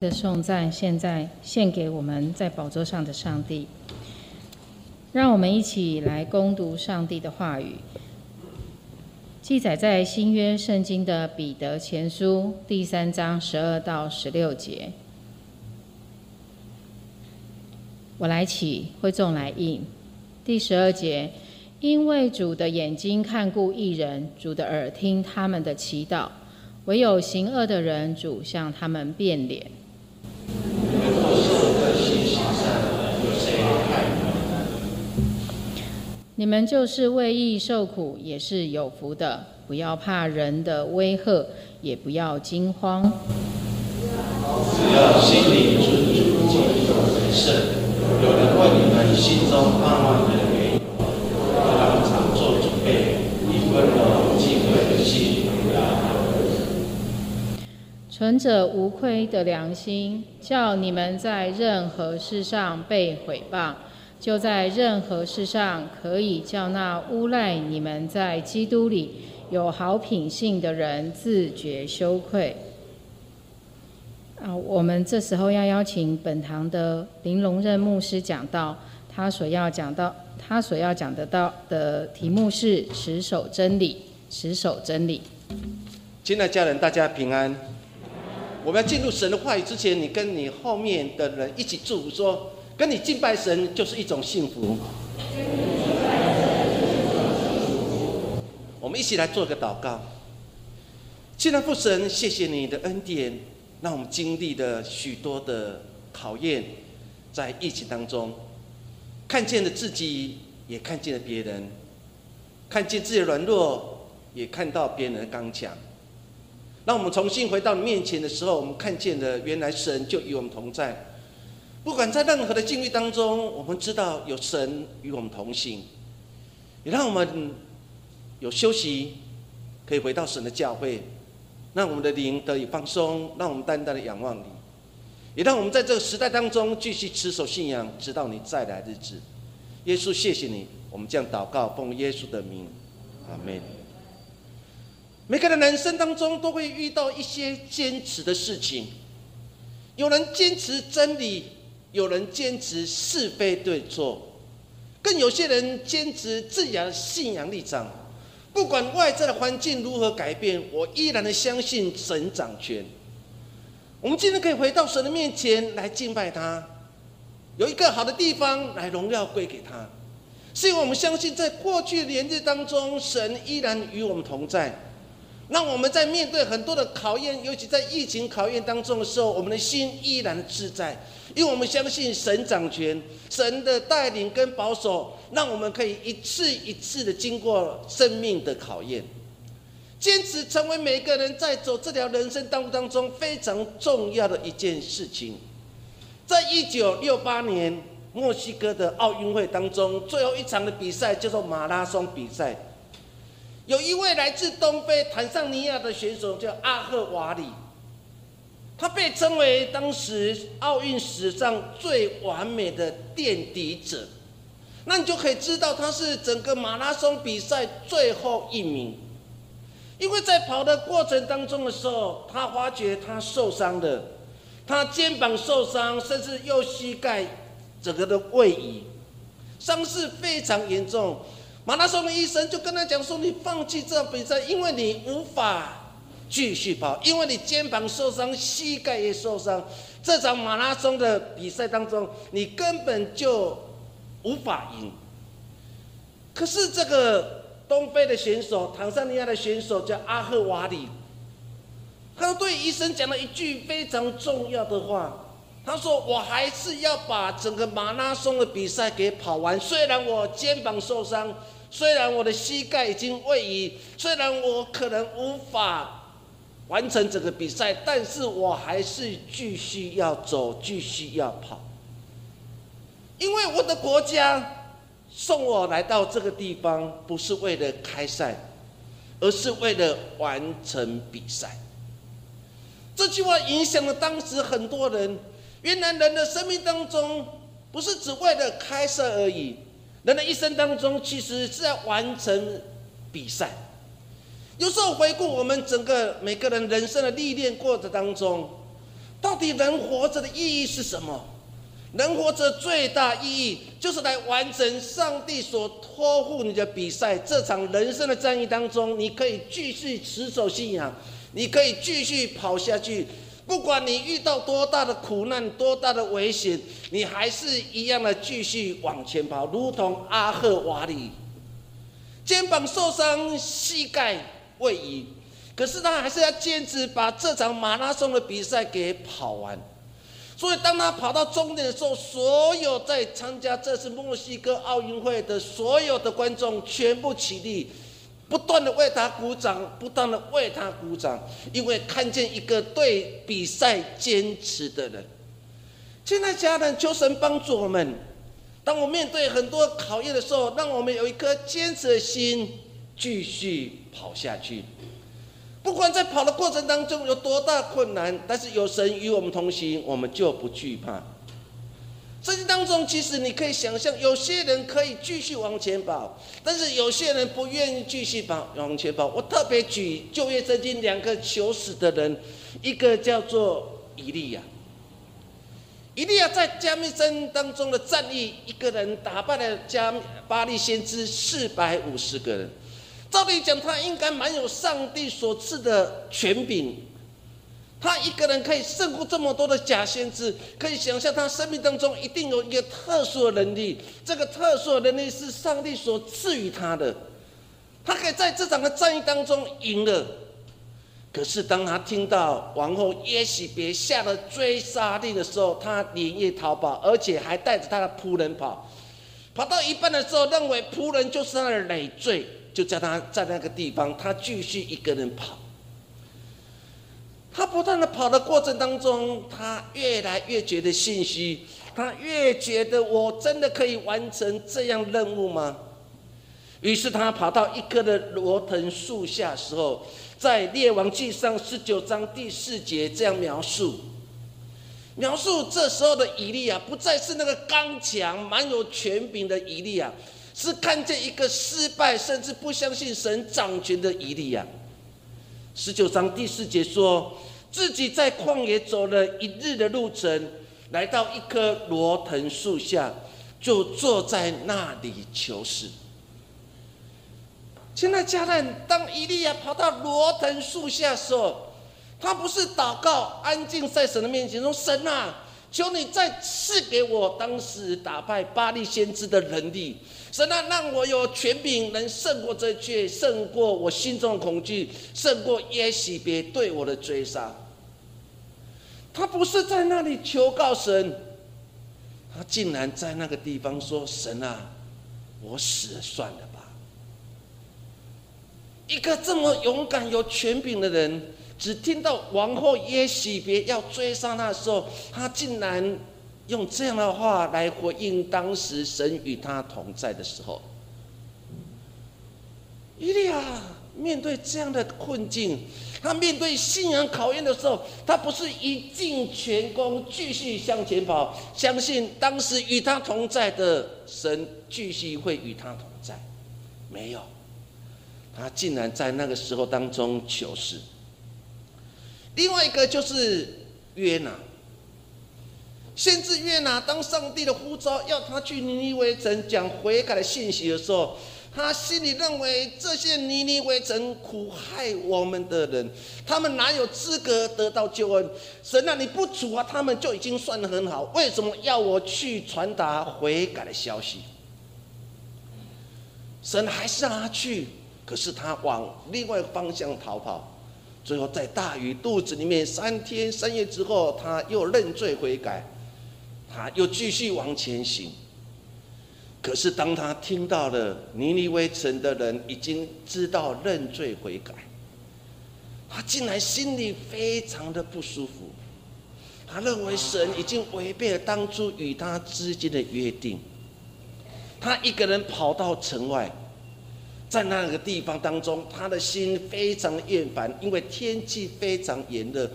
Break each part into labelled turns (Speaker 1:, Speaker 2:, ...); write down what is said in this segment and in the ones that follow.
Speaker 1: 的颂赞，现在献给我们在宝座上的上帝。让我们一起来攻读上帝的话语，记载在新约圣经的彼得前书第三章十二到十六节。我来起，会众来应。第十二节，因为主的眼睛看顾一人，主的耳听他们的祈祷，唯有行恶的人，主向他们变脸。你们就是为义受苦，也是有福的。不要怕人的威吓，也不要惊慌。
Speaker 2: 只要心里尊主敬重为圣。有人问你们心中盼望的缘由，当场做准备，以温柔敬畏的心回答。
Speaker 1: 存着无愧的良心，叫你们在任何事上被毁谤。就在任何事上，可以叫那诬赖你们在基督里有好品性的人自觉羞愧。啊，我们这时候要邀请本堂的林龙任牧师讲到，他所要讲到，他所要讲得到的题目是持守真理，持守真理。
Speaker 2: 亲爱家人，大家平安。我们要进入神的话语之前，你跟你后面的人一起祝福说。跟你敬拜神就是一种幸福。我们一起来做个祷告。亲爱父神，谢谢你的恩典，让我们经历了许多的考验，在疫情当中，看见了自己，也看见了别人，看见自己的软弱，也看到别人的刚强。当我们重新回到你面前的时候，我们看见了原来神就与我们同在。不管在任何的境遇当中，我们知道有神与我们同行，也让我们有休息，可以回到神的教会，让我们的灵得以放松，让我们单单的仰望你，也让我们在这个时代当中继续持守信仰，直到你再来日子。耶稣，谢谢你，我们这样祷告，奉耶稣的名，阿门。每个人人生当中都会遇到一些坚持的事情，有人坚持真理。有人坚持是非对错，更有些人坚持自己的信仰立场。不管外在的环境如何改变，我依然的相信神掌权。我们今天可以回到神的面前来敬拜他，有一个好的地方来荣耀归给他，是因为我们相信在过去的年日当中，神依然与我们同在，让我们在面对很多的考验，尤其在疫情考验当中的时候，我们的心依然自在。因为我们相信神掌权，神的带领跟保守，让我们可以一次一次的经过生命的考验，坚持成为每个人在走这条人生道路当中非常重要的一件事情。在一九六八年墨西哥的奥运会当中，最后一场的比赛叫做马拉松比赛，有一位来自东非坦桑尼亚的选手叫阿赫瓦里。他被称为当时奥运史上最完美的垫底者，那你就可以知道他是整个马拉松比赛最后一名，因为在跑的过程当中的时候，他发觉他受伤了，他肩膀受伤，甚至右膝盖整个的位移，伤势非常严重。马拉松的医生就跟他讲说：“你放弃这场比赛，因为你无法。”继续跑，因为你肩膀受伤，膝盖也受伤。这场马拉松的比赛当中，你根本就无法赢。可是这个东非的选手，坦桑尼亚的选手叫阿赫瓦里，他对医生讲了一句非常重要的话。他说：“我还是要把整个马拉松的比赛给跑完，虽然我肩膀受伤，虽然我的膝盖已经位移，虽然我可能无法。”完成整个比赛，但是我还是继续要走，继续要跑，因为我的国家送我来到这个地方，不是为了开赛，而是为了完成比赛。这句话影响了当时很多人。原来人的生命当中，不是只为了开赛而已，人的一生当中，其实是在完成比赛。有时候回顾我们整个每个人人生的历练过程当中，到底人活着的意义是什么？人活着最大意义就是来完成上帝所托付你的比赛。这场人生的战役当中，你可以继续持守信仰，你可以继续跑下去。不管你遇到多大的苦难、多大的危险，你还是一样的继续往前跑，如同阿赫瓦里，肩膀受伤，膝盖位移，可是他还是要坚持把这场马拉松的比赛给跑完。所以，当他跑到终点的时候，所有在参加这次墨西哥奥运会的所有的观众全部起立。不断的为他鼓掌，不断的为他鼓掌，因为看见一个对比赛坚持的人。现在家人，求神帮助我们，当我面对很多考验的时候，让我们有一颗坚持的心，继续跑下去。不管在跑的过程当中有多大困难，但是有神与我们同行，我们就不惧怕。圣经当中，其实你可以想象，有些人可以继续往前跑，但是有些人不愿意继续跑往前跑。我特别举就业圣经两个求死的人，一个叫做以利亚。以利亚在加密山当中的战役，一个人打败了加巴利先知四百五十个人。照理讲，他应该蛮有上帝所赐的权柄。他一个人可以胜过这么多的假先知，可以想象他生命当中一定有一个特殊的能力。这个特殊的能力是上帝所赐予他的，他可以在这场的战役当中赢了。可是当他听到王后耶喜别下了追杀令的时候，他连夜逃跑，而且还带着他的仆人跑。跑到一半的时候，认为仆人就是他的累赘，就叫他在那个地方，他继续一个人跑。他不断的跑的过程当中，他越来越觉得信息，他越觉得我真的可以完成这样任务吗？于是他跑到一棵的罗藤树下时候，在《列王记上》十九章第四节这样描述：描述这时候的以利亚不再是那个刚强、蛮有权柄的以利亚，是看见一个失败甚至不相信神掌权的以利亚。十九章第四节说。自己在旷野走了一日的路程，来到一棵罗藤树下，就坐在那里求死。现在家人，当伊利亚跑到罗藤树下的时候，他不是祷告，安静在神的面前说：“神啊，求你再赐给我当时打败巴利先知的能力。神啊，让我有权柄，能胜过这一切，胜过我心中的恐惧，胜过耶喜别对我的追杀。”他不是在那里求告神，他竟然在那个地方说：“神啊，我死了算了吧。”一个这么勇敢、有权柄的人，只听到王后耶喜别要追杀他的时候，他竟然用这样的话来回应当时神与他同在的时候。伊利亚面对这样的困境。他面对信仰考验的时候，他不是一尽全功继续向前跑，相信当时与他同在的神继续会与他同在，没有，他竟然在那个时候当中求死。另外一个就是约拿，甚至约拿当上帝的呼召要他去尼尼微城讲悔改的信息的时候。他心里认为这些尼尼微城苦害我们的人，他们哪有资格得到救恩？神啊，你不处罚他们就已经算得很好，为什么要我去传达悔改的消息？神还是让他去，可是他往另外方向逃跑，最后在大鱼肚子里面三天三夜之后，他又认罪悔改，他又继续往前行。可是，当他听到了尼尼微城的人已经知道认罪悔改，他竟然心里非常的不舒服。他认为神已经违背了当初与他之间的约定。他一个人跑到城外，在那个地方当中，他的心非常厌烦，因为天气非常炎热。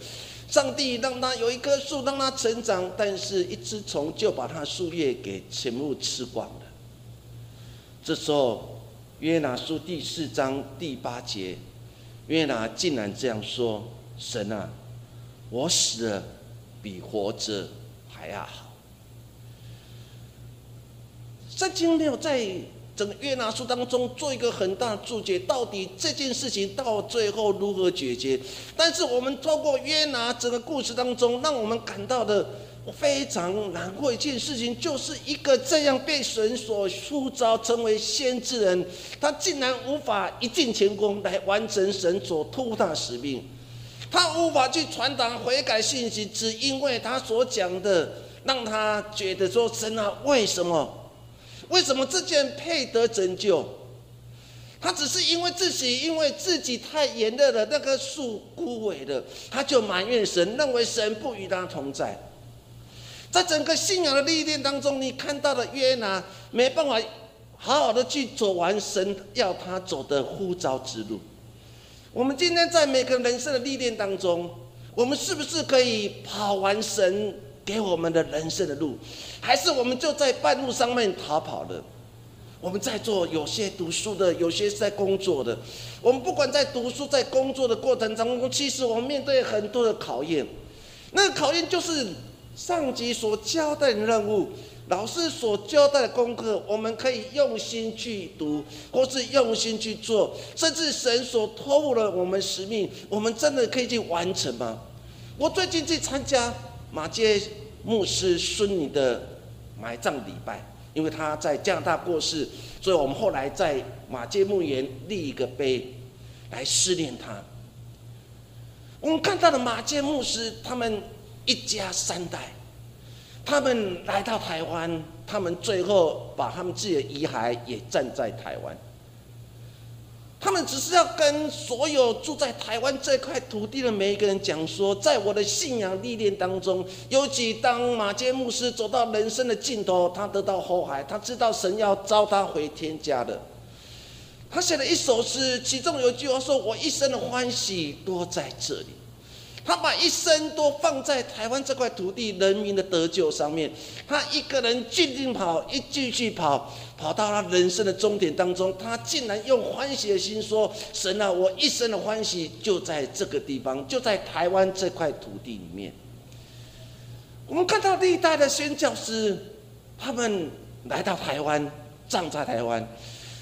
Speaker 2: 上帝让他有一棵树让他成长，但是一只虫就把他树叶给全部吃光了。这时候，约拿书第四章第八节，约拿竟然这样说：“神啊，我死了，比活着还要好。圣经没有在整个约拿书当中做一个很大的注解，到底这件事情到最后如何解决？但是我们透过约拿整个故事当中，让我们感到的非常难过一件事情，就是一个这样被神所塑造成为先知人，他竟然无法一尽前功来完成神所托他使命，他无法去传达悔改信息，只因为他所讲的让他觉得说神啊，为什么？为什么这件配得拯救？他只是因为自己，因为自己太炎热了，那棵树枯萎了，他就埋怨神，认为神不与他同在。在整个信仰的历练当中，你看到了约拿没办法好好的去走完神要他走的呼召之路。我们今天在每个人生的历练当中，我们是不是可以跑完神？给我们的人生的路，还是我们就在半路上面逃跑了？我们在做有些读书的，有些是在工作的。我们不管在读书、在工作的过程当中，其实我们面对很多的考验。那个考验就是上级所交代的任务，老师所交代的功课，我们可以用心去读，或是用心去做，甚至神所托付了我们使命，我们真的可以去完成吗？我最近去参加。马街牧师孙女的埋葬礼拜，因为他在加拿大过世，所以我们后来在马街墓园立一个碑来思念他。我们看到了马街牧师他们一家三代，他们来到台湾，他们最后把他们自己的遗骸也站在台湾。他们只是要跟所有住在台湾这块土地的每一个人讲说，在我的信仰历练当中，尤其当马杰牧师走到人生的尽头，他得到后海，他知道神要召他回天家的。他写了一首诗，其中有一句话说：“我一生的欢喜多在这里。”他把一生都放在台湾这块土地人民的得救上面，他一个人静静跑，一继续跑，跑到他人生的终点当中，他竟然用欢喜的心说：“神啊，我一生的欢喜就在这个地方，就在台湾这块土地里面。”我们看到历代的宣教师，他们来到台湾，葬在台湾。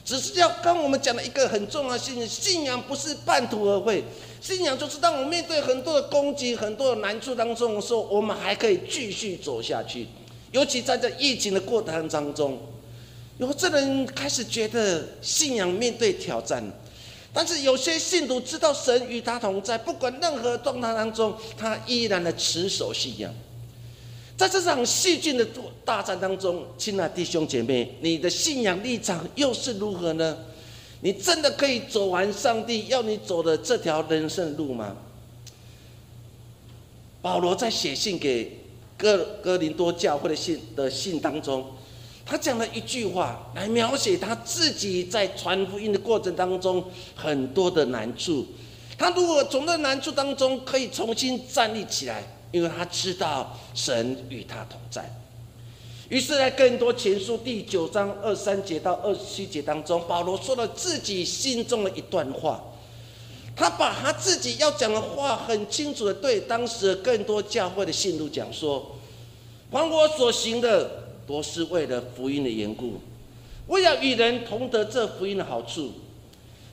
Speaker 2: 只是要跟我们讲的一个很重要的信：信仰不是半途而废，信仰就是当我面对很多的攻击、很多的难处当中的时候，我们还可以继续走下去。尤其在这疫情的过程当中，有这人开始觉得信仰面对挑战，但是有些信徒知道神与他同在，不管任何状态当中，他依然的持守信仰。在这场细菌的大战当中，亲爱的弟兄姐妹，你的信仰立场又是如何呢？你真的可以走完上帝要你走的这条人生路吗？保罗在写信给哥哥林多教会的信的信当中，他讲了一句话来描写他自己在传福音的过程当中很多的难处。他如果从那难处当中可以重新站立起来。因为他知道神与他同在，于是，在更多前书第九章二三节到二十七节当中，保罗说了自己心中的一段话，他把他自己要讲的话很清楚的对当时的更多教会的信徒讲说：，凡我所行的，都是为了福音的缘故，为了与人同得这福音的好处，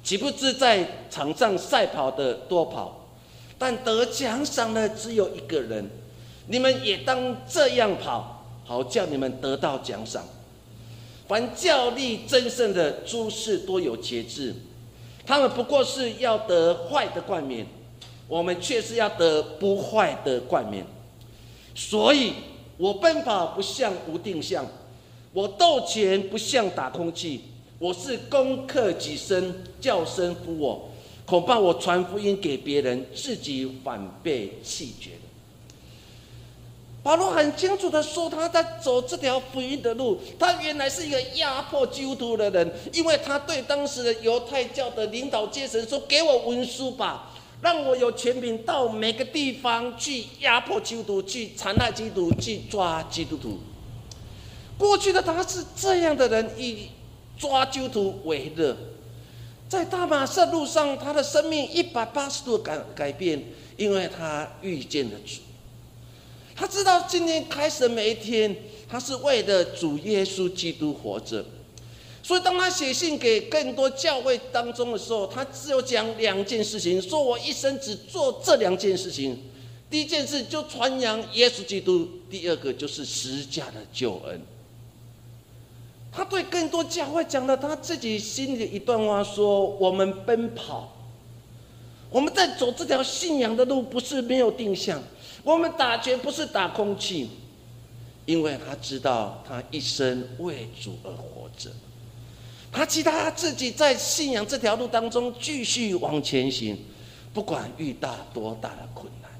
Speaker 2: 岂不知在场上赛跑的多跑？但得奖赏的只有一个人，你们也当这样跑，好叫你们得到奖赏。凡教力争胜的诸事多有节制，他们不过是要得坏的冠冕，我们却是要得不坏的冠冕。所以我奔跑不像无定向，我斗拳不像打空气，我是攻克己身，叫声服我。恐怕我传福音给别人，自己反被弃绝保罗很清楚的说，他在走这条福音的路，他原来是一个压迫基督徒的人，因为他对当时的犹太教的领导阶层说：“给我文书吧，让我有权柄到每个地方去压迫基督徒，去残害基督徒，去抓基督徒。”过去的他是这样的人，以抓基督徒为乐。在大马色路上，他的生命一百八十度改改变，因为他遇见了主。他知道今天开始的每一天，他是为了主耶稣基督活着。所以，当他写信给更多教会当中的时候，他只有讲两件事情：说我一生只做这两件事情。第一件事就传扬耶稣基督；第二个就是十架的救恩。他对更多教会讲了他自己心里的一段话：说我们奔跑，我们在走这条信仰的路，不是没有定向；我们打拳不是打空气，因为他知道他一生为主而活着。他期待他自己在信仰这条路当中继续往前行，不管遇到多大的困难。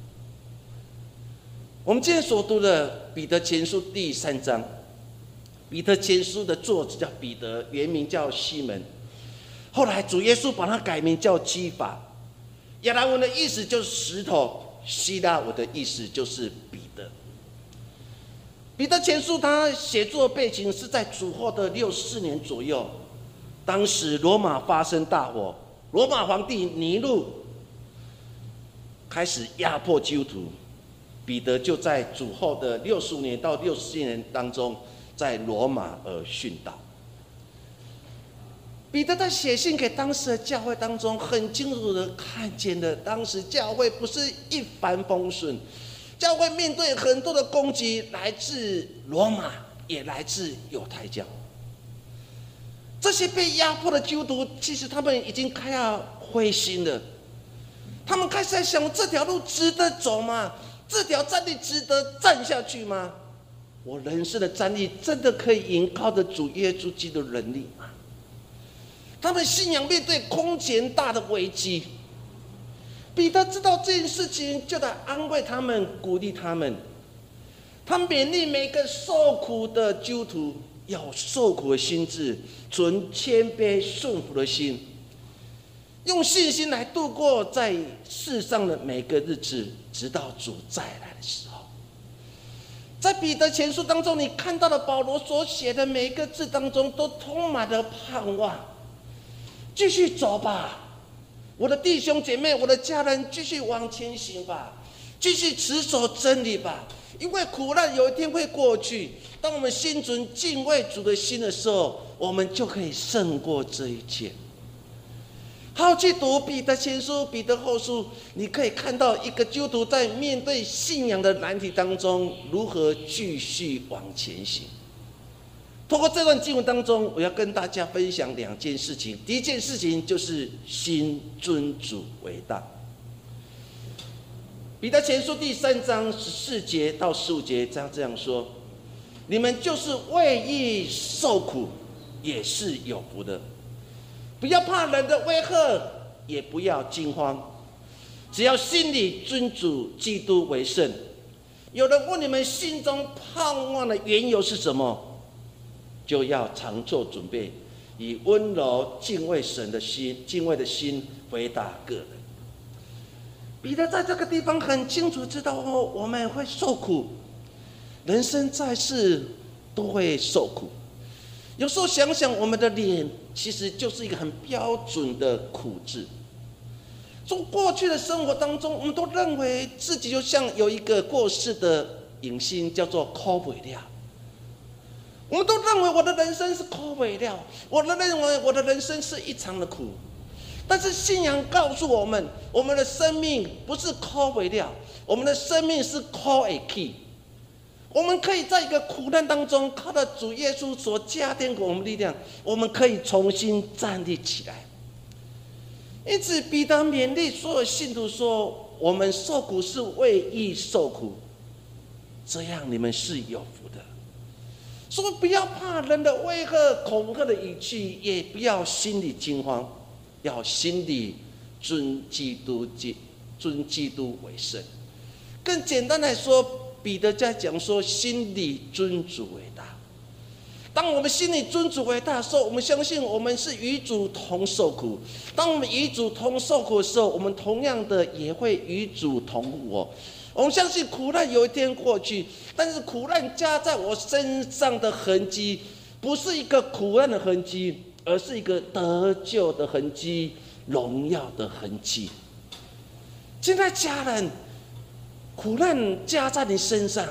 Speaker 2: 我们今天所读的《彼得前书》第三章，《彼得前书》的作者叫彼得，原名叫西门，后来主耶稣把他改名叫基法。亚兰文的意思就是石头，希腊文的意思就是彼得。《彼得前书》他写作背景是在主后的六四年左右。当时罗马发生大火，罗马皇帝尼禄开始压迫基督徒，彼得就在主后的六十五年到六十四年当中，在罗马而殉道。彼得在写信给当时的教会当中，很清楚的看见了当时教会不是一帆风顺，教会面对很多的攻击，来自罗马，也来自犹太教。这些被压迫的基督徒，其实他们已经开始灰心了。他们开始在想：这条路值得走吗？这条战力值得站下去吗？我人生的战力真的可以依靠着主耶稣基督的能力吗？他们信仰面对空前大的危机。彼得知道这件事情，就在安慰他们、鼓励他们。他勉励每个受苦的基督徒。要受苦的心智，存谦卑顺服的心，用信心来度过在世上的每个日子，直到主再来的时候。在彼得前书当中，你看到了保罗所写的每一个字当中，都充满了盼望。继续走吧，我的弟兄姐妹，我的家人，继续往前行吧，继续持守真理吧。因为苦难有一天会过去，当我们心存敬畏主的心的时候，我们就可以胜过这一切。好，去读彼得前书、彼得后书，你可以看到一个基督徒在面对信仰的难题当中，如何继续往前行。通过这段经文当中，我要跟大家分享两件事情。第一件事情就是心尊主为大。彼得前书第三章十四节到十五节这样这样说：你们就是为义受苦，也是有福的。不要怕人的威吓，也不要惊慌，只要心里尊主基督为圣。有人问你们心中盼望的缘由是什么，就要常做准备，以温柔敬畏神的心、敬畏的心回答个人。彼得在这个地方很清楚知道哦，我们会受苦，人生在世都会受苦。有时候想想，我们的脸其实就是一个很标准的苦字。从过去的生活当中，我们都认为自己就像有一个过世的影星，叫做抠尾料。我们都认为我的人生是抠尾料，我都认为我的人生是一常的苦。但是信仰告诉我们，我们的生命不是靠为料，我们的生命是靠 a key。我们可以在一个苦难当中，靠着主耶稣所加添给我们力量，我们可以重新站立起来。因此，彼得勉励所有信徒说：“我们受苦是为义受苦，这样你们是有福的。说不要怕人的威吓、恐吓的语气，也不要心里惊慌。”要心里尊基督尊基督为圣，更简单来说，彼得在讲说心里尊主为大。当我们心里尊主为大的时候，我们相信我们是与主同受苦。当我们与主同受苦的时候，我们同样的也会与主同活。我们相信苦难有一天过去，但是苦难加在我身上的痕迹，不是一个苦难的痕迹。而是一个得救的痕迹，荣耀的痕迹。现在家人，苦难加在你身上，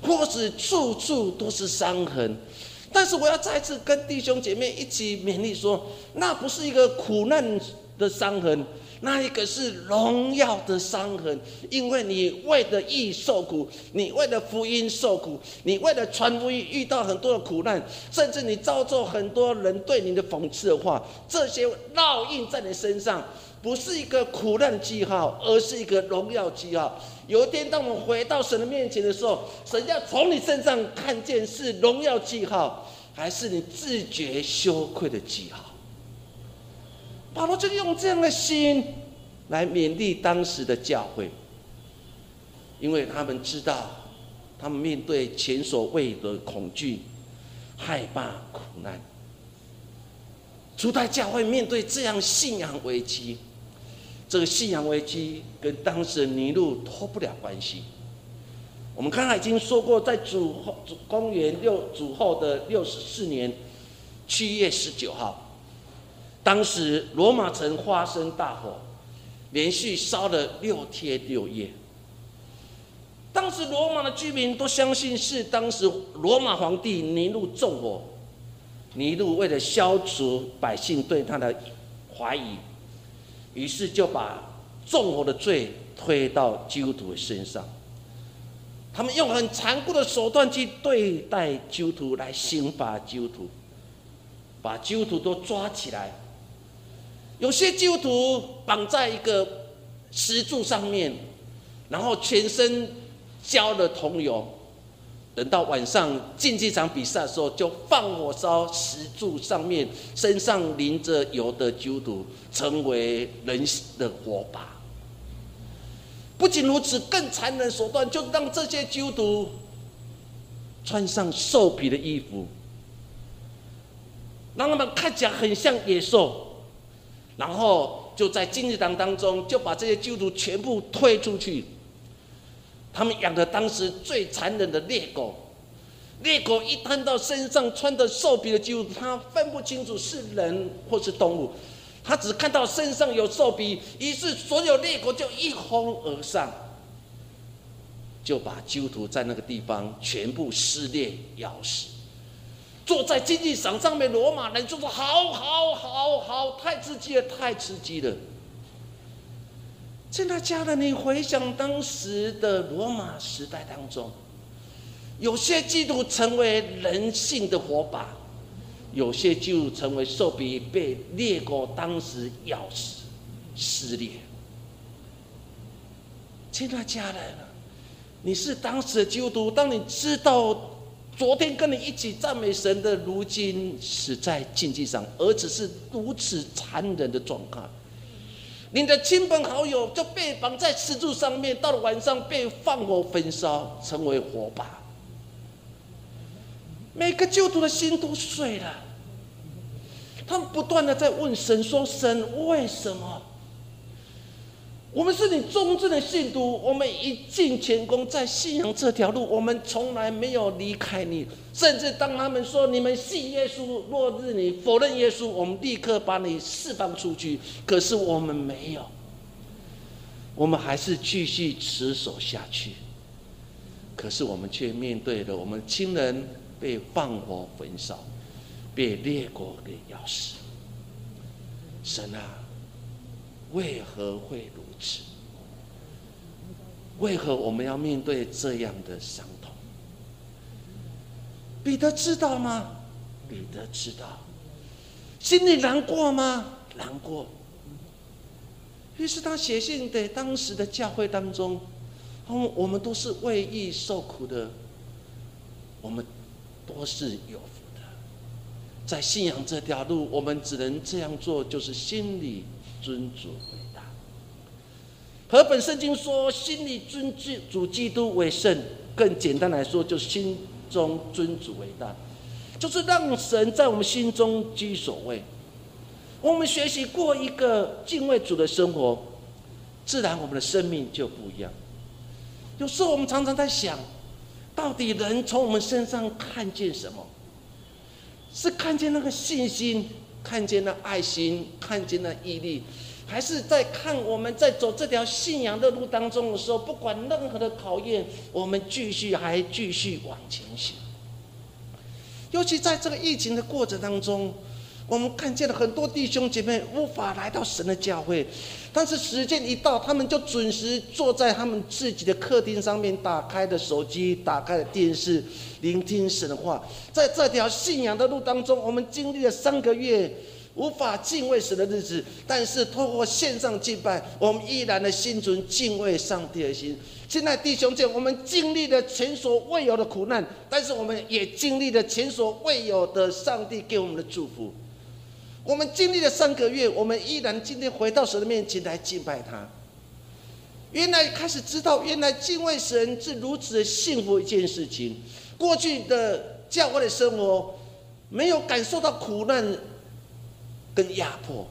Speaker 2: 或是处处都是伤痕。但是我要再次跟弟兄姐妹一起勉励说，那不是一个苦难的伤痕。那一个是荣耀的伤痕，因为你为了义受苦，你为了福音受苦，你为了传福音遇到很多的苦难，甚至你遭受很多人对你的讽刺的话，这些烙印在你身上，不是一个苦难记号，而是一个荣耀记号。有一天，当我们回到神的面前的时候，神要从你身上看见是荣耀记号，还是你自觉羞愧的记号？保罗就用这样的心来勉励当时的教会，因为他们知道，他们面对前所未有的恐惧、害怕、苦难。初代教会面对这样信仰危机，这个信仰危机跟当时的尼禄脱不了关系。我们刚才已经说过，在主后公元六主后的六十四年七月十九号。当时罗马城发生大火，连续烧了六天六夜。当时罗马的居民都相信是当时罗马皇帝尼禄纵火。尼禄为了消除百姓对他的怀疑，于是就把纵火的罪推到基督徒的身上。他们用很残酷的手段去对待基督徒，来刑罚基督徒，把基督徒都抓起来。有些基督徒绑在一个石柱上面，然后全身浇了桐油，等到晚上竞技场比赛的时候，就放火烧石柱上面身上淋着油的基督徒，成为人的火把。不仅如此，更残忍手段，就让这些基督徒穿上兽皮的衣服，让他们看起来很像野兽。然后就在金日堂当中，就把这些基督徒全部推出去。他们养的当时最残忍的猎狗，猎狗一看到身上穿的兽皮的基督徒，他分不清楚是人或是动物，他只看到身上有兽皮，于是所有猎狗就一哄而上，就把基督徒在那个地方全部撕裂咬死。坐在竞技场上面，罗马人就说：“好好好好，太刺激了，太刺激了。”亲爱的家人，你回想当时的罗马时代当中，有些基督成为人性的火把，有些基督成为兽皮，被猎狗当时咬死、撕裂。亲爱的家人，你是当时的基督徒，当你知道。昨天跟你一起赞美神的，如今死在竞技上，而只是如此残忍的状况。你的亲朋好友就被绑在石柱上面，到了晚上被放火焚烧，成为火把。每个救徒的心都碎了，他们不断的在问神说：“神为什么？”我们是你忠正的信徒，我们一尽全功在信仰这条路，我们从来没有离开你。甚至当他们说你们信耶稣，落日你否认耶稣，我们立刻把你释放出去。可是我们没有，我们还是继续持守下去。可是我们却面对了我们亲人被放火焚烧，被列国给咬死。神啊！为何会为何我们要面对这样的伤痛？彼得知道吗？彼得知道，心里难过吗？难过。于是他写信给当时的教会当中，我我们都是为义受苦的，我们都是有福的。在信仰这条路，我们只能这样做，就是心里。尊主，和本圣经说，心里尊主基督为圣。更简单来说，就是心中尊主为大，就是让神在我们心中居首位。我们学习过一个敬畏主的生活，自然我们的生命就不一样。有时候我们常常在想，到底人从我们身上看见什么？是看见那个信心？看见了爱心，看见了毅力，还是在看我们在走这条信仰的路当中的时候，不管任何的考验，我们继续还继续往前行。尤其在这个疫情的过程当中。我们看见了很多弟兄姐妹无法来到神的教会，但是时间一到，他们就准时坐在他们自己的客厅上面，打开的手机，打开的电视，聆听神的话。在这条信仰的路当中，我们经历了三个月无法敬畏神的日子，但是透过线上敬拜，我们依然的心存敬畏上帝的心。现在弟兄姐，我们经历了前所未有的苦难，但是我们也经历了前所未有的上帝给我们的祝福。我们经历了三个月，我们依然今天回到神的面前来敬拜他。原来开始知道，原来敬畏神是如此的幸福一件事情。过去的教会的生活没有感受到苦难跟压迫，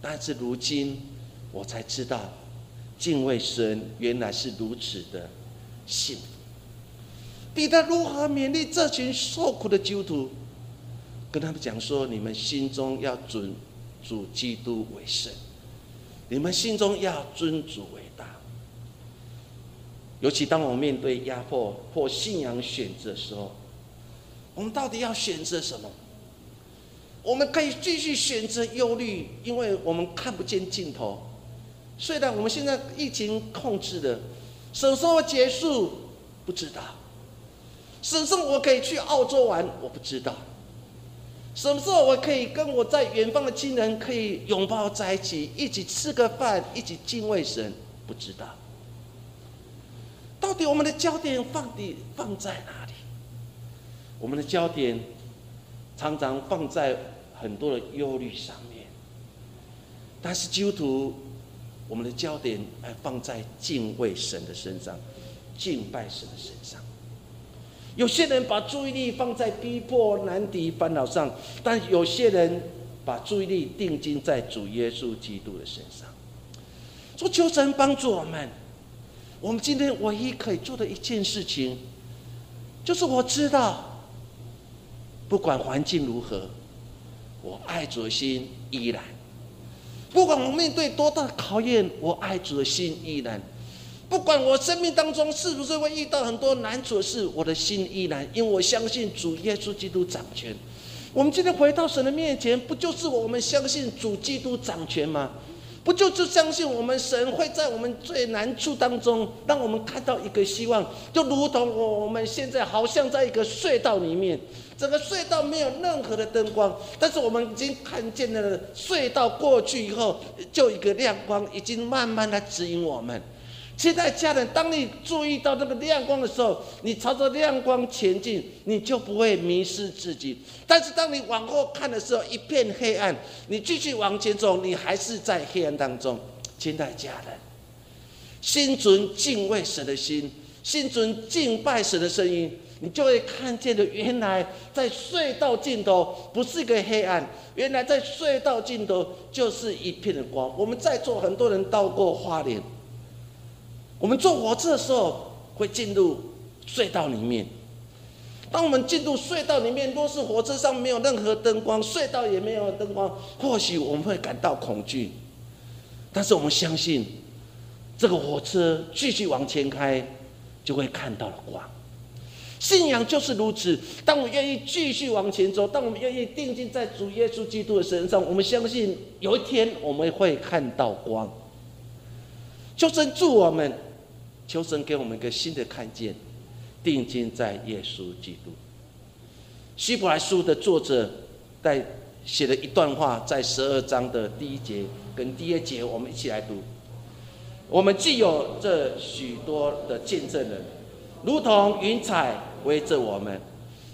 Speaker 2: 但是如今我才知道，敬畏神原来是如此的幸福。彼得如何勉励这群受苦的基督徒？跟他们讲说：你们心中要尊主基督为圣，你们心中要尊主为大。尤其当我们面对压迫或信仰选择的时候，我们到底要选择什么？我们可以继续选择忧虑，因为我们看不见尽头。虽然我们现在疫情控制的，什么时候结束不知道，什么时候我可以去澳洲玩我不知道。什么时候我可以跟我在远方的亲人可以拥抱在一起，一起吃个饭，一起敬畏神？不知道。到底我们的焦点放的放在哪里？我们的焦点常常放在很多的忧虑上面，但是基督徒，我们的焦点还放在敬畏神的身上，敬拜神的身上。有些人把注意力放在逼迫、难敌、烦恼上，但有些人把注意力定睛在主耶稣基督的身上。说求神帮助我们。我们今天唯一可以做的一件事情，就是我知道，不管环境如何，我爱主的心依然；不管我面对多大的考验，我爱主的心依然。不管我生命当中是不是会遇到很多难处的事，我的心依然，因为我相信主耶稣基督掌权。我们今天回到神的面前，不就是我们相信主基督掌权吗？不就是相信我们神会在我们最难处当中，让我们看到一个希望？就如同我们现在好像在一个隧道里面，整个隧道没有任何的灯光，但是我们已经看见了隧道过去以后，就一个亮光，已经慢慢的指引我们。现在家人，当你注意到那个亮光的时候，你朝着亮光前进，你就不会迷失自己。但是当你往后看的时候，一片黑暗，你继续往前走，你还是在黑暗当中。亲爱家人，心存敬畏神的心，心存敬拜神的声音，你就会看见的，原来在隧道尽头不是一个黑暗，原来在隧道尽头就是一片的光。我们在座很多人到过花莲。我们坐火车的时候会进入隧道里面。当我们进入隧道里面，若是火车上没有任何灯光，隧道也没有灯光，或许我们会感到恐惧。但是我们相信，这个火车继续往前开，就会看到了光。信仰就是如此。当我们愿意继续往前走，当我们愿意定睛在主耶稣基督的身上，我们相信有一天我们会看到光。求神助我们。求神给我们一个新的看见，定睛在耶稣基督。希伯来书的作者在写了一段话，在十二章的第一节跟第二节，我们一起来读。我们既有这许多的见证人，如同云彩围着我们，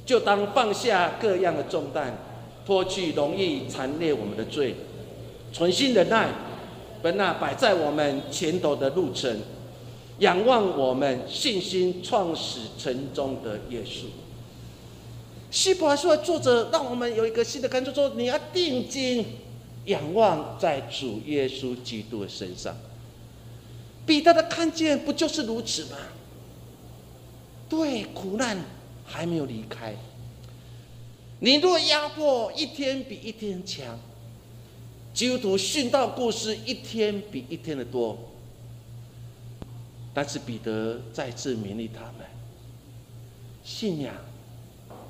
Speaker 2: 就当放下各样的重担，脱去容易残裂我们的罪，存心忍耐，本那摆在我们前头的路程。仰望我们信心创始成终的耶稣。希伯来书的作者让我们有一个新的感受，说你要定睛仰望在主耶稣基督的身上。彼得的看见不就是如此吗？对，苦难还没有离开。你若压迫一天比一天强，基督徒殉道故事一天比一天的多，但是彼得再次勉励他们：信仰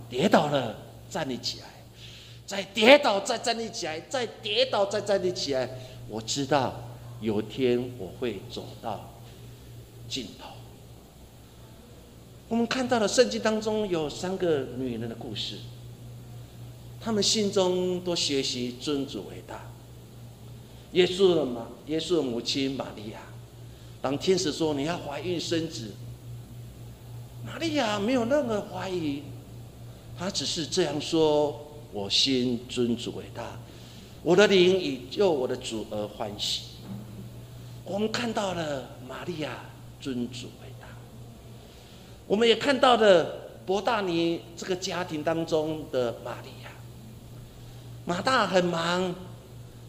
Speaker 2: 跌倒了，站立起来；再跌倒，再站立起来；再跌倒，再站立起来。我知道有一天我会走到尽头。我们看到了圣经当中有三个女人的故事，她们心中都学习尊主伟大。耶稣的妈，耶稣的母亲玛利亚，当天使说你要怀孕生子，玛利亚没有任何怀疑，她只是这样说：我心尊主为大，我的灵以救我的主而欢喜。我们看到了玛利亚尊主为大，我们也看到了博大尼这个家庭当中的玛利亚，马大很忙。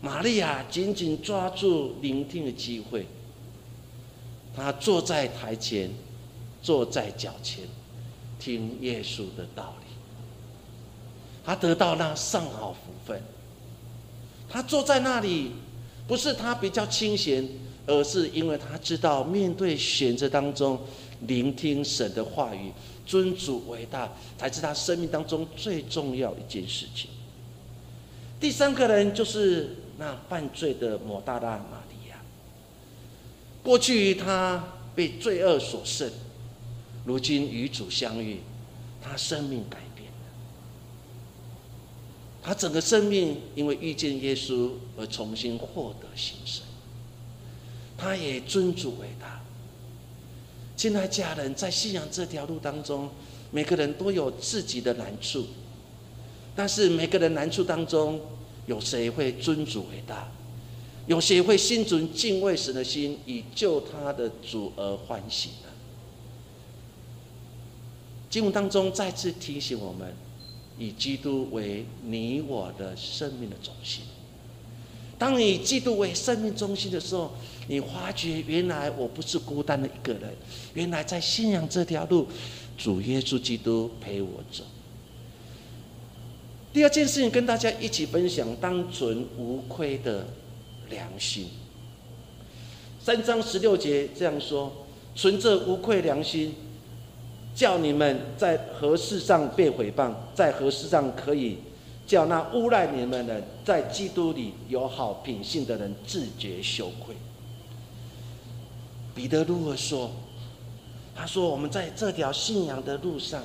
Speaker 2: 玛利亚紧紧抓住聆听的机会，他坐在台前，坐在脚前，听耶稣的道理。他得到那上好福分。他坐在那里，不是他比较清闲，而是因为他知道面对选择当中，聆听神的话语，尊主为大，才是他生命当中最重要一件事情。第三个人就是。那犯罪的抹大拉玛，过去他被罪恶所胜，如今与主相遇，他生命改变了。他整个生命因为遇见耶稣而重新获得新生。他也尊主为大。亲爱家人，在信仰这条路当中，每个人都有自己的难处，但是每个人难处当中。有谁会尊主伟大？有谁会心存敬畏神的心，以救他的主而欢喜呢？经文当中再次提醒我们，以基督为你我的生命的中心。当你以基督为生命中心的时候，你发觉原来我不是孤单的一个人，原来在信仰这条路，主耶稣基督陪我走。第二件事情，跟大家一起分享：当存无愧的良心。三章十六节这样说：“存着无愧良心，叫你们在何事上被毁谤，在何事上可以叫那诬赖你们的，在基督里有好品性的人自觉羞愧。”彼得如何说？他说：“我们在这条信仰的路上。”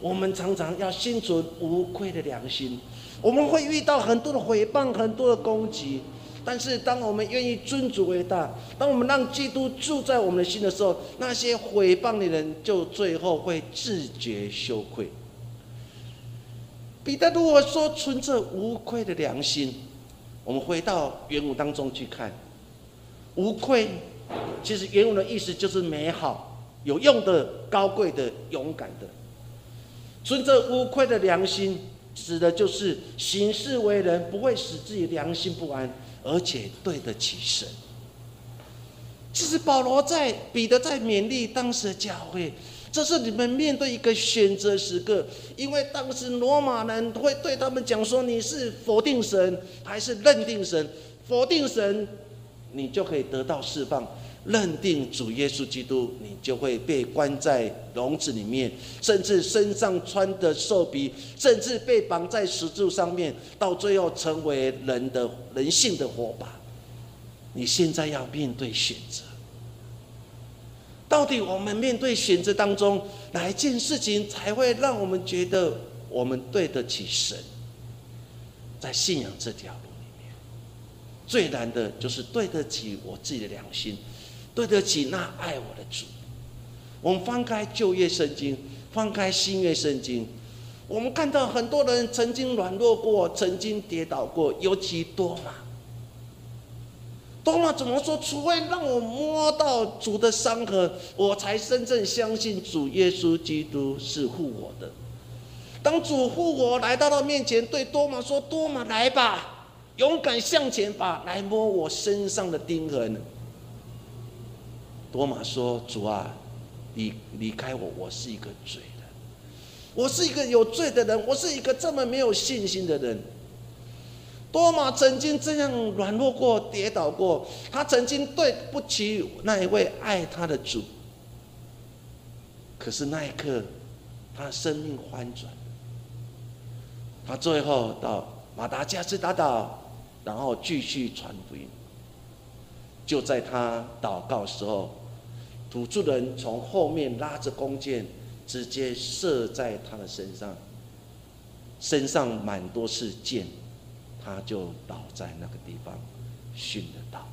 Speaker 2: 我们常常要心存无愧的良心，我们会遇到很多的诽谤、很多的攻击，但是当我们愿意尊主为大，当我们让基督住在我们的心的时候，那些诽谤的人就最后会自觉羞愧。彼得如果说存着无愧的良心，我们回到原文当中去看，无愧，其实原文的意思就是美好、有用的、高贵的、勇敢的。存着无愧的良心，指的就是行事为人不会使自己良心不安，而且对得起神。其实保罗在彼得在勉励当时的教会，这是你们面对一个选择时刻，因为当时罗马人会对他们讲说：你是否定神还是认定神？否定神，你就可以得到释放。认定主耶稣基督，你就会被关在笼子里面，甚至身上穿的兽皮，甚至被绑在石柱上面，到最后成为人的人性的火把。你现在要面对选择，到底我们面对选择当中，哪一件事情才会让我们觉得我们对得起神？在信仰这条路里面，最难的就是对得起我自己的良心。对得起那爱我的主。我们翻开旧约圣经，翻开新约圣经，我们看到很多人曾经软弱过，曾经跌倒过，尤其多嘛。多嘛怎么说？除非让我摸到主的伤痕，我才真正相信主耶稣基督是护我的。当主护我来到他面前，对多玛说：“多玛来吧，勇敢向前吧，来摸我身上的钉痕。”多玛说：“主啊，离离开我，我是一个罪人，我是一个有罪的人，我是一个这么没有信心的人。”多玛曾经这样软弱过、跌倒过，他曾经对不起那一位爱他的主。可是那一刻，他生命翻转，他最后到马达加斯达岛，然后继续传福音。就在他祷告时候，土著人从后面拉着弓箭，直接射在他的身上，身上满多是箭，他就倒在那个地方，殉了道。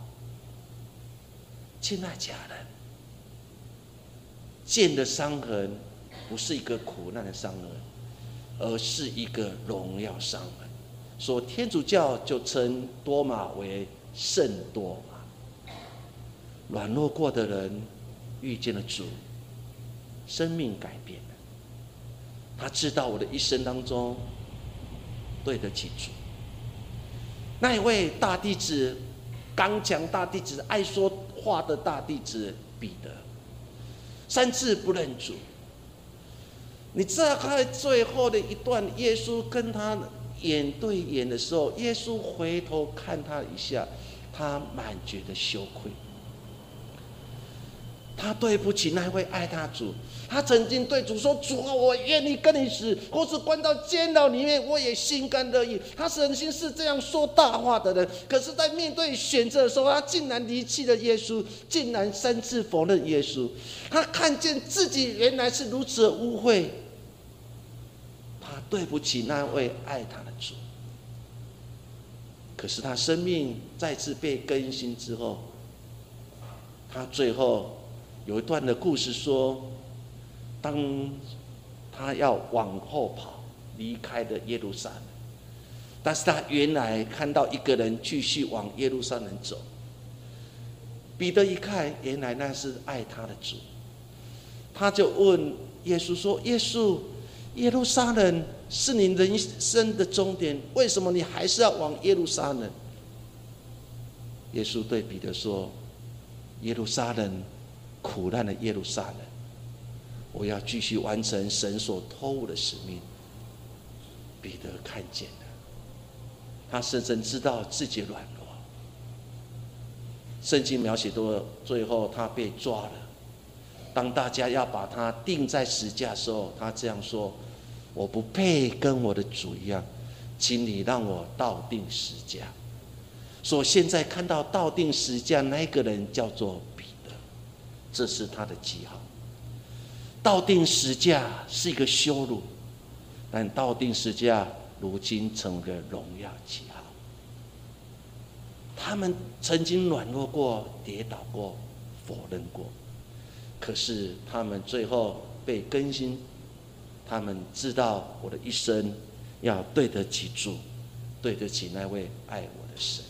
Speaker 2: 亲爱家人，箭的伤痕不是一个苦难的伤痕，而是一个荣耀伤痕。所以天主教就称多马为圣多。软弱过的人遇见了主，生命改变了。他知道我的一生当中对得起主。那一位大弟子，刚强大弟子，爱说话的大弟子彼得，三次不认主。你再看最后的一段，耶稣跟他眼对眼的时候，耶稣回头看他一下，他满觉得羞愧。他对不起那位爱他主，他曾经对主说：“主啊，我愿意跟你死，或是关到监牢里面，我也心甘乐意。”他曾经是这样说大话的人，可是，在面对选择的时候，他竟然离弃了耶稣，竟然三次否认耶稣。他看见自己原来是如此的污秽，他对不起那位爱他的主。可是，他生命再次被更新之后，他最后。有一段的故事说，当他要往后跑，离开的耶路撒冷，但是他原来看到一个人继续往耶路撒冷走。彼得一看，原来那是爱他的主，他就问耶稣说：“耶稣，耶路撒冷是你人生的终点，为什么你还是要往耶路撒冷？”耶稣对彼得说：“耶路撒冷。”苦难的耶路撒冷，我要继续完成神所托付的使命。彼得看见了，他深深知道自己软弱。圣经描写到最后，他被抓了。当大家要把他钉在石架的时候，他这样说：“我不配跟我的主一样，请你让我倒定石架。”说现在看到倒定石架那个人叫做。这是他的记号。道定十架是一个羞辱，但道定十架如今成了荣耀记号。他们曾经软弱过、跌倒过、否认过，可是他们最后被更新。他们知道我的一生要对得起主，对得起那位爱我的神。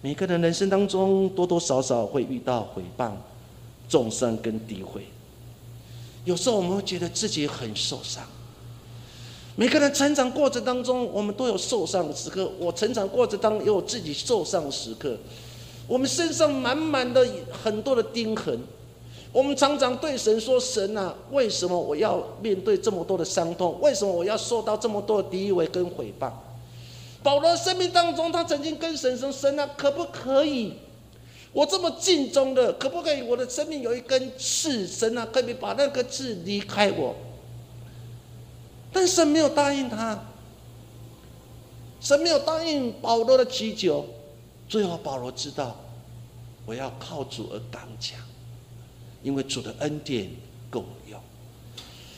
Speaker 2: 每个人人生当中多多少少会遇到诽谤。重伤跟诋毁，有时候我们会觉得自己很受伤。每个人成长过程当中，我们都有受伤的时刻。我成长过程当中也有自己受伤的时刻。我们身上满满的很多的钉痕。我们常常对神说：“神啊，为什么我要面对这么多的伤痛？为什么我要受到这么多的诋毁跟毁谤？”保罗生命当中，他曾经跟神说：“神啊，可不可以？”我这么尽忠的，可不可以？我的生命有一根刺，神啊，可不可以把那个刺离开我。但神没有答应他，神没有答应保罗的祈求。最后保罗知道，我要靠主而刚强，因为主的恩典够用。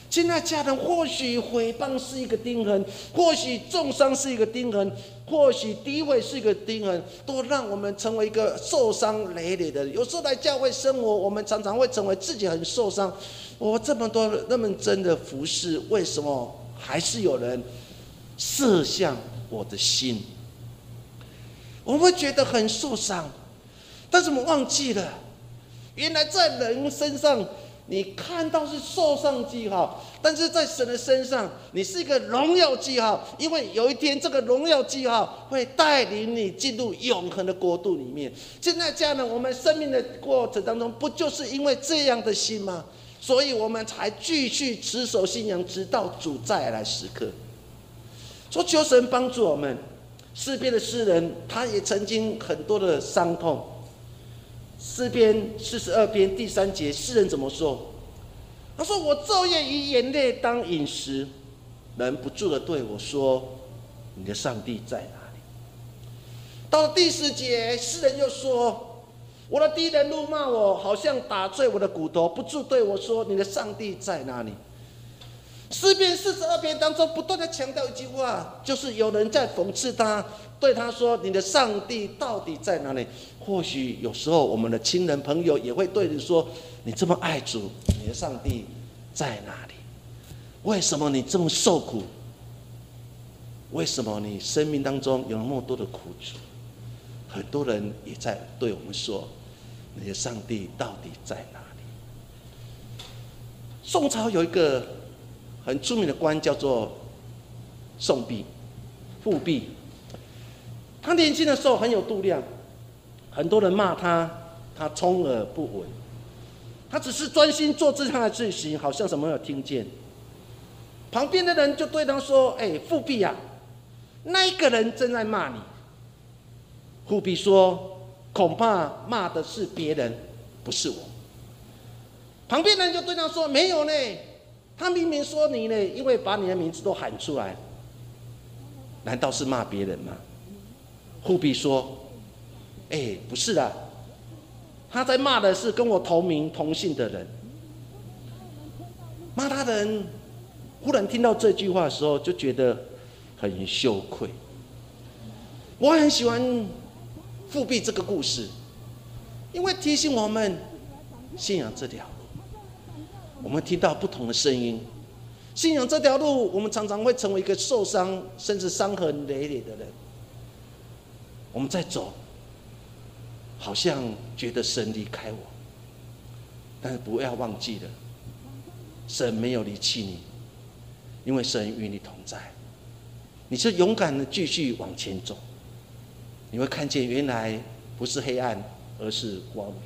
Speaker 2: 亲爱家人，或许毁谤是一个钉痕，或许重伤是一个钉痕，或许诋毁是一个钉痕，都让我们成为一个受伤累累的人。有时候来教会生活，我们常常会成为自己很受伤。我这么多那么真的服侍，为什么还是有人射向我的心？我会觉得很受伤，但是我们忘记了，原来在人身上。你看到是受伤记号，但是在神的身上，你是一个荣耀记号，因为有一天这个荣耀记号会带领你进入永恒的国度里面。现在家人，我们生命的过程当中，不就是因为这样的心吗？所以我们才继续持守信仰，直到主再来时刻。说求神帮助我们，诗篇的诗人，他也曾经很多的伤痛。诗篇四十二篇第三节，诗人怎么说？他说：“我昼夜以眼泪当饮食，忍不住的对我说：‘你的上帝在哪里？’”到了第四节，诗人又说：“我的敌人怒骂我，好像打碎我的骨头，不住对我说：‘你的上帝在哪里？’”诗篇四十二篇当中不断的强调一句话，就是有人在讽刺他，对他说：“你的上帝到底在哪里？”或许有时候我们的亲人朋友也会对你说：“你这么爱主，你的上帝在哪里？为什么你这么受苦？为什么你生命当中有那么多的苦楚？”很多人也在对我们说：“你的上帝到底在哪里？”宋朝有一个。很著名的官叫做宋弼、富弼。他年轻的时候很有度量，很多人骂他，他充耳不闻。他只是专心做这项的事情，好像什么没有听见。旁边的人就对他说：“哎，富弼啊，那一个人正在骂你。”富弼说：“恐怕骂的是别人，不是我。”旁边的人就对他说：“没有呢。”他明明说你呢，因为把你的名字都喊出来，难道是骂别人吗？护比说：“哎，不是的，他在骂的是跟我同名同姓的人。骂他的人忽然听到这句话的时候，就觉得很羞愧。我很喜欢复辟这个故事，因为提醒我们信仰这条。”我们听到不同的声音，信仰这条路，我们常常会成为一个受伤甚至伤痕累累的人。我们在走，好像觉得神离开我，但是不要忘记了，神没有离弃你，因为神与你同在。你是勇敢的继续往前走，你会看见原来不是黑暗，而是光明。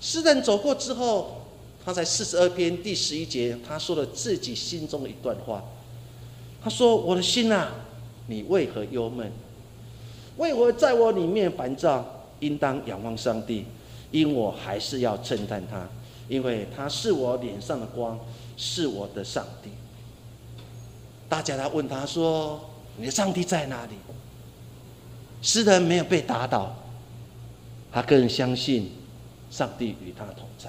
Speaker 2: 诗人走过之后。他在四十二篇第十一节，他说了自己心中的一段话。他说：“我的心啊，你为何忧闷？为何在我里面烦躁？应当仰望上帝，因我还是要称赞他，因为他是我脸上的光，是我的上帝。”大家来问他说：“你的上帝在哪里？”诗人没有被打倒，他更相信上帝与他同在。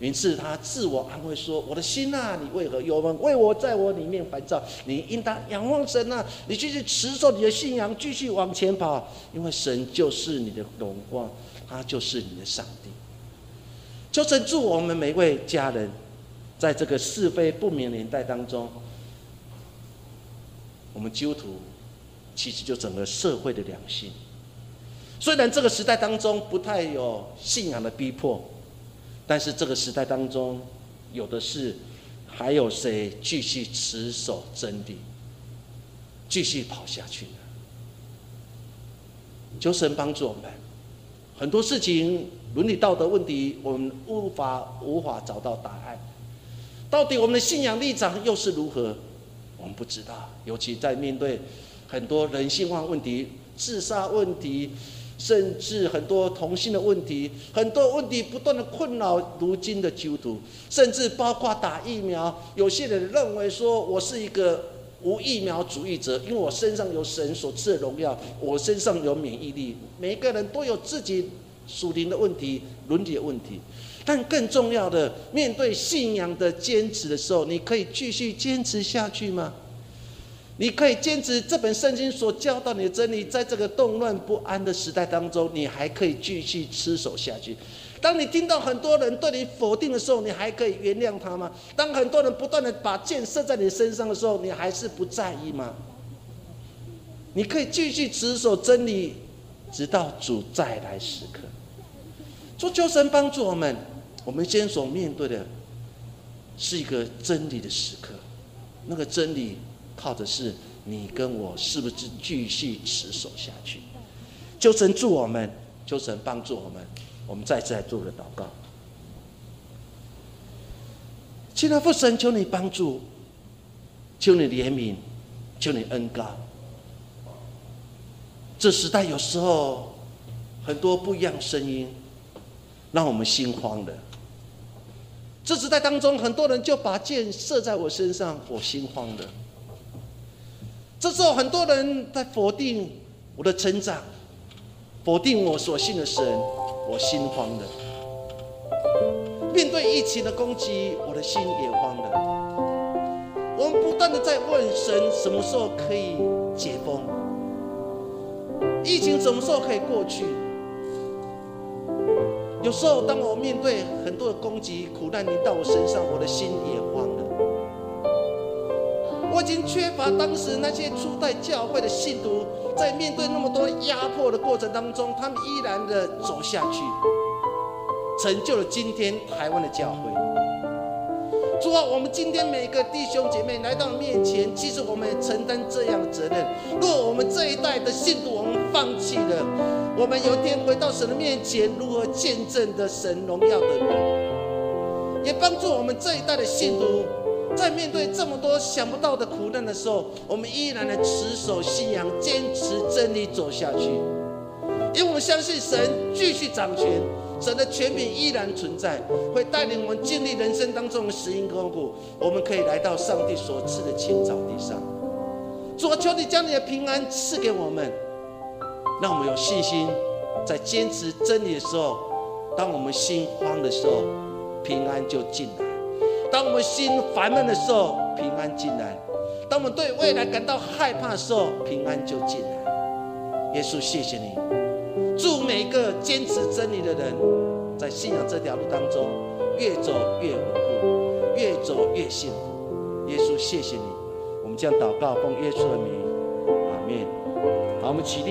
Speaker 2: 于是他自我安慰说：“我的心啊，你为何忧闷？为我在我里面烦躁？你应当仰望神啊！你继续持守你的信仰，继续往前跑，因为神就是你的荣光，他就是你的上帝。求神祝我们每位家人，在这个是非不明年代当中，我们基督徒其实就整个社会的良心。虽然这个时代当中不太有信仰的逼迫。”但是这个时代当中，有的是，还有谁继续持守真理，继续跑下去呢？求神帮助我们。很多事情伦理道德问题，我们无法无法找到答案。到底我们的信仰立场又是如何？我们不知道。尤其在面对很多人性化问题、自杀问题。甚至很多同性的问题，很多问题不断的困扰如今的基督徒，甚至包括打疫苗。有些人认为说，我是一个无疫苗主义者，因为我身上有神所赐的荣耀，我身上有免疫力。每个人都有自己属灵的问题、伦理的问题，但更重要的，面对信仰的坚持的时候，你可以继续坚持下去吗？你可以坚持这本圣经所教导你的真理，在这个动乱不安的时代当中，你还可以继续持守下去。当你听到很多人对你否定的时候，你还可以原谅他吗？当很多人不断的把箭射在你身上的时候，你还是不在意吗？你可以继续持守真理，直到主再来时刻。求求神帮助我们，我们今天所面对的是一个真理的时刻，那个真理。靠的是你跟我是不是继续持守下去？求神助我们，求神帮助我们。我们再次来做个祷告。亲爱的父神，求你帮助，求你怜悯，求你恩高。这时代有时候很多不一样声音，让我们心慌的。这时代当中，很多人就把箭射在我身上，我心慌的。这时候，很多人在否定我的成长，否定我所信的神，我心慌了。面对疫情的攻击，我的心也慌了。我们不断的在问神，什么时候可以解封？疫情什么时候可以过去？有时候，当我面对很多的攻击、苦难临到我身上，我的心也慌。我已经缺乏当时那些初代教会的信徒，在面对那么多压迫的过程当中，他们依然的走下去，成就了今天台湾的教会。主啊，我们今天每个弟兄姐妹来到面前，其实我们也承担这样的责任。若我们这一代的信徒，我们放弃了，我们有一天回到神的面前，如何见证的神荣耀的人，也帮助我们这一代的信徒，在面对这么多想不到的苦难的时候，我们依然的持守信仰，坚持真理走下去，因为我们相信神继续掌权。神的权柄依然存在，会带领我们经历人生当中的石英高谷。我们可以来到上帝所赐的青草地上。主，求你将你的平安赐给我们，让我们有信心，在坚持真理的时候，当我们心慌的时候，平安就进来；当我们心烦闷的时候，平安进来；当我们对未来感到害怕的时候，平安就进来。耶稣，谢谢你。祝每一个坚持真理的人，在信仰这条路当中，越走越稳固，越走越幸福。耶稣，谢谢你，我们将祷告奉耶稣的名，阿门。好，我们起立。